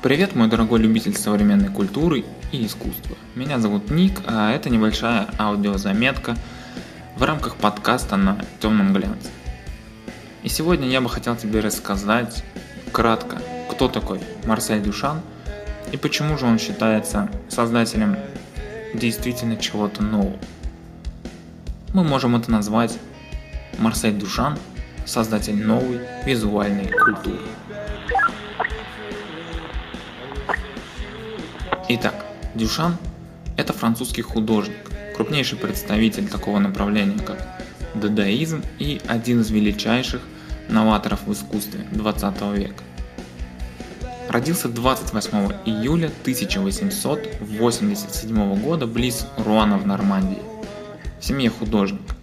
Привет, мой дорогой любитель современной культуры и искусства. Меня зовут Ник, а это небольшая аудиозаметка в рамках подкаста на темном глянце. И сегодня я бы хотел тебе рассказать кратко, кто такой Марсель Дюшан и почему же он считается создателем действительно чего-то нового. Мы можем это назвать Марсель Дюшан, создатель новой визуальной культуры. Итак, Дюшан – это французский художник, крупнейший представитель такого направления, как дадаизм и один из величайших новаторов в искусстве 20 века. Родился 28 июля 1887 года близ Руана в Нормандии, в семье художника.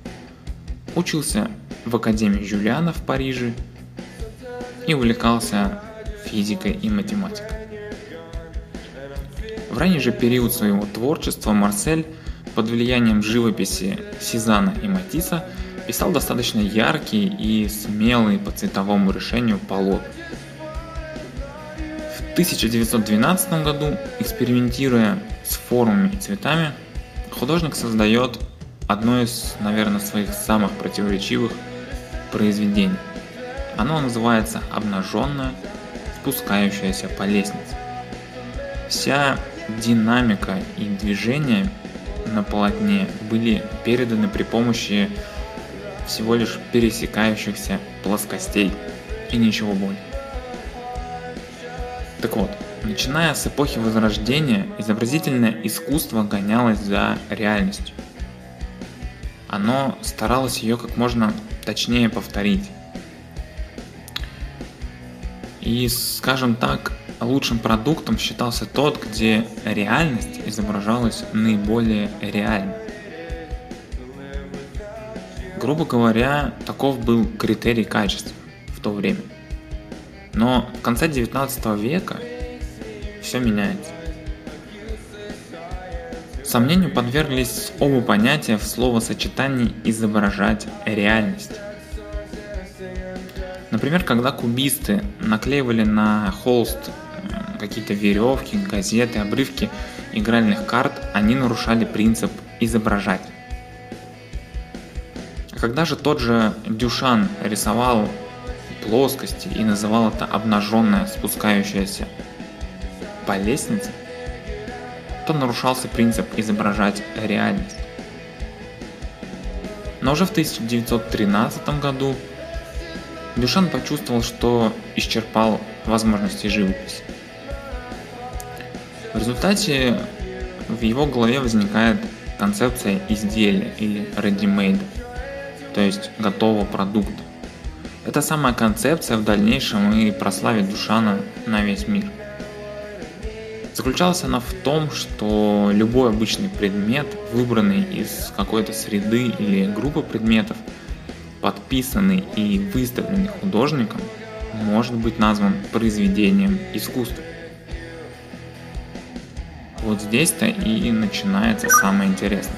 Учился в Академии Жюлиана в Париже и увлекался физикой и математикой. В ранний же период своего творчества Марсель под влиянием живописи Сезана и Матисса писал достаточно яркие и смелые по цветовому решению полотна. В 1912 году, экспериментируя с формами и цветами, художник создает одно из, наверное, своих самых противоречивых произведений. Оно называется «Обнаженная, спускающаяся по лестнице». Вся динамика и движение на полотне были переданы при помощи всего лишь пересекающихся плоскостей и ничего более. Так вот, начиная с эпохи Возрождения, изобразительное искусство гонялось за реальностью. Оно старалось ее как можно точнее повторить. И, скажем так, лучшим продуктом считался тот, где реальность изображалась наиболее реально. Грубо говоря, таков был критерий качества в то время. Но в конце 19 века все меняется. Сомнению подверглись оба понятия в словосочетании «изображать реальность». Например, когда кубисты наклеивали на холст какие-то веревки, газеты, обрывки игральных карт, они нарушали принцип изображать. Когда же тот же Дюшан рисовал плоскости и называл это обнаженное, спускающееся по лестнице, то нарушался принцип изображать реальность. Но уже в 1913 году Дюшан почувствовал, что исчерпал возможности живописи. В результате в его голове возникает концепция изделия или ready-made, то есть готового продукта. Эта самая концепция в дальнейшем и прославит Душана на весь мир. Заключалась она в том, что любой обычный предмет, выбранный из какой-то среды или группы предметов, подписанный и выставленный художником, может быть назван произведением искусства. Вот здесь-то и начинается самое интересное.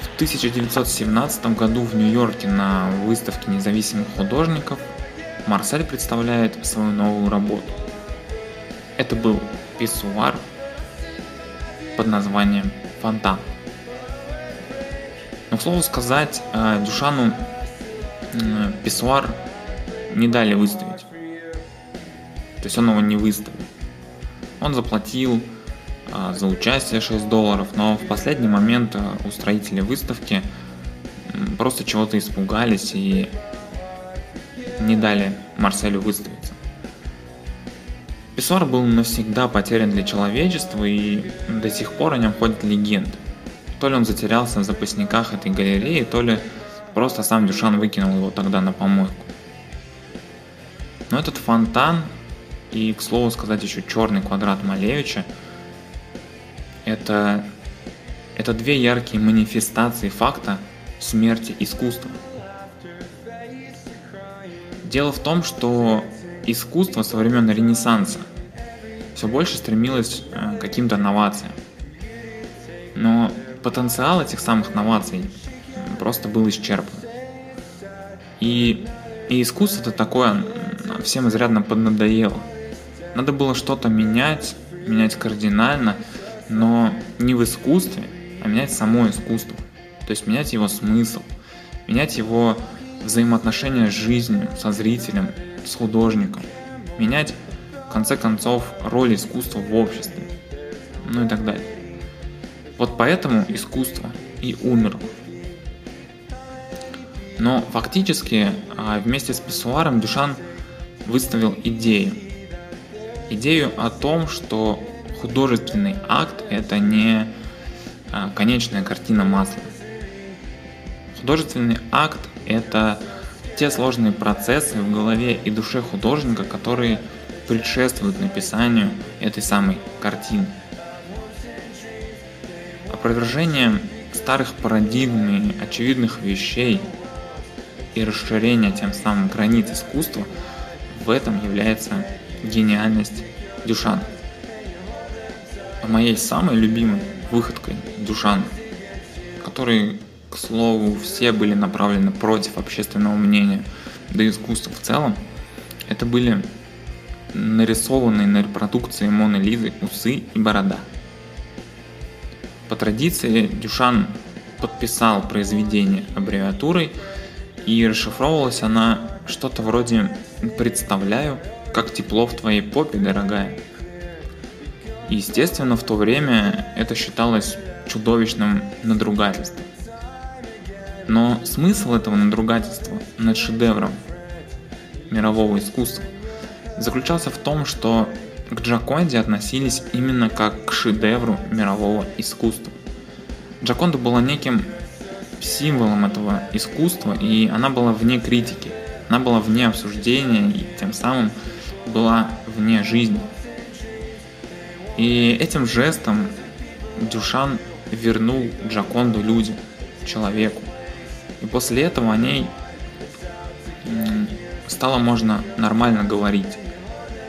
В 1917 году в Нью-Йорке на выставке независимых художников Марсель представляет свою новую работу. Это был писсуар под названием «Фонтан». Но, к слову сказать, э, Дюшану писсуар не дали выставить. То есть он его не выставил. Он заплатил а, за участие 6 долларов, но в последний момент а, устроители выставки просто чего-то испугались и не дали Марселю выставиться. Писсуар был навсегда потерян для человечества и до сих пор о нем ходят легенды. То ли он затерялся в запасниках этой галереи, то ли просто сам Дюшан выкинул его тогда на помойку. Но этот фонтан и, к слову сказать, еще черный квадрат Малевича. Это, это две яркие манифестации факта смерти искусства. Дело в том, что искусство со времен Ренессанса все больше стремилось э, к каким-то новациям. Но потенциал этих самых новаций просто был исчерпан. И, и искусство это такое всем изрядно поднадоело. Надо было что-то менять, менять кардинально, но не в искусстве, а менять само искусство. То есть менять его смысл, менять его взаимоотношения с жизнью, со зрителем, с художником, менять, в конце концов, роль искусства в обществе, ну и так далее. Вот поэтому искусство и умерло. Но фактически а, вместе с писсуаром Дюшан выставил идею. Идею о том, что художественный акт – это не а, конечная картина масла. Художественный акт – это те сложные процессы в голове и душе художника, которые предшествуют написанию этой самой картины. Опровержение старых парадигм и очевидных вещей и расширение тем самым границ искусства в этом является гениальность Дюшана. Моей самой любимой выходкой Дюшана, который к слову, все были направлены против общественного мнения, да и искусства в целом, это были нарисованные на репродукции Моны Лизы усы и борода. По традиции Дюшан подписал произведение аббревиатурой, и расшифровывалась она что-то вроде «Представляю, как тепло в твоей попе, дорогая». естественно, в то время это считалось чудовищным надругательством. Но смысл этого надругательства над шедевром мирового искусства заключался в том, что к Джаконде относились именно как к шедевру мирового искусства. Джаконда была неким символом этого искусства, и она была вне критики, она была вне обсуждения, и тем самым была вне жизни. И этим жестом Дюшан вернул Джаконду людям, человеку. И после этого о ней стало можно нормально говорить,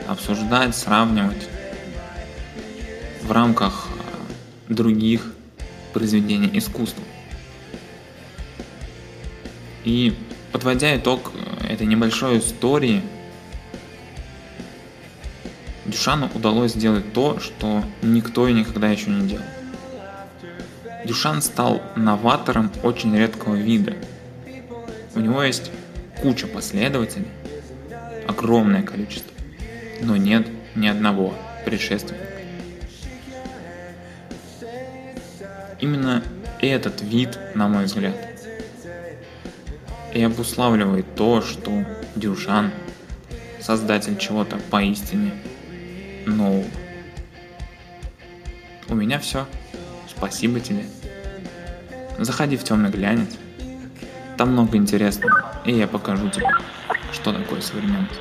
обсуждать, сравнивать в рамках э, других произведений искусства. И подводя итог э, этой небольшой истории, Дюшану удалось сделать то, что никто и никогда еще не делал. Дюшан стал новатором очень редкого вида. У него есть куча последователей, огромное количество, но нет ни одного предшественника. Именно этот вид, на мой взгляд, и обуславливает то, что Дюшан – создатель чего-то поистине нового. У меня все. Спасибо тебе. Заходи в темный глянец. Там много интересного, и я покажу тебе, что такое современность.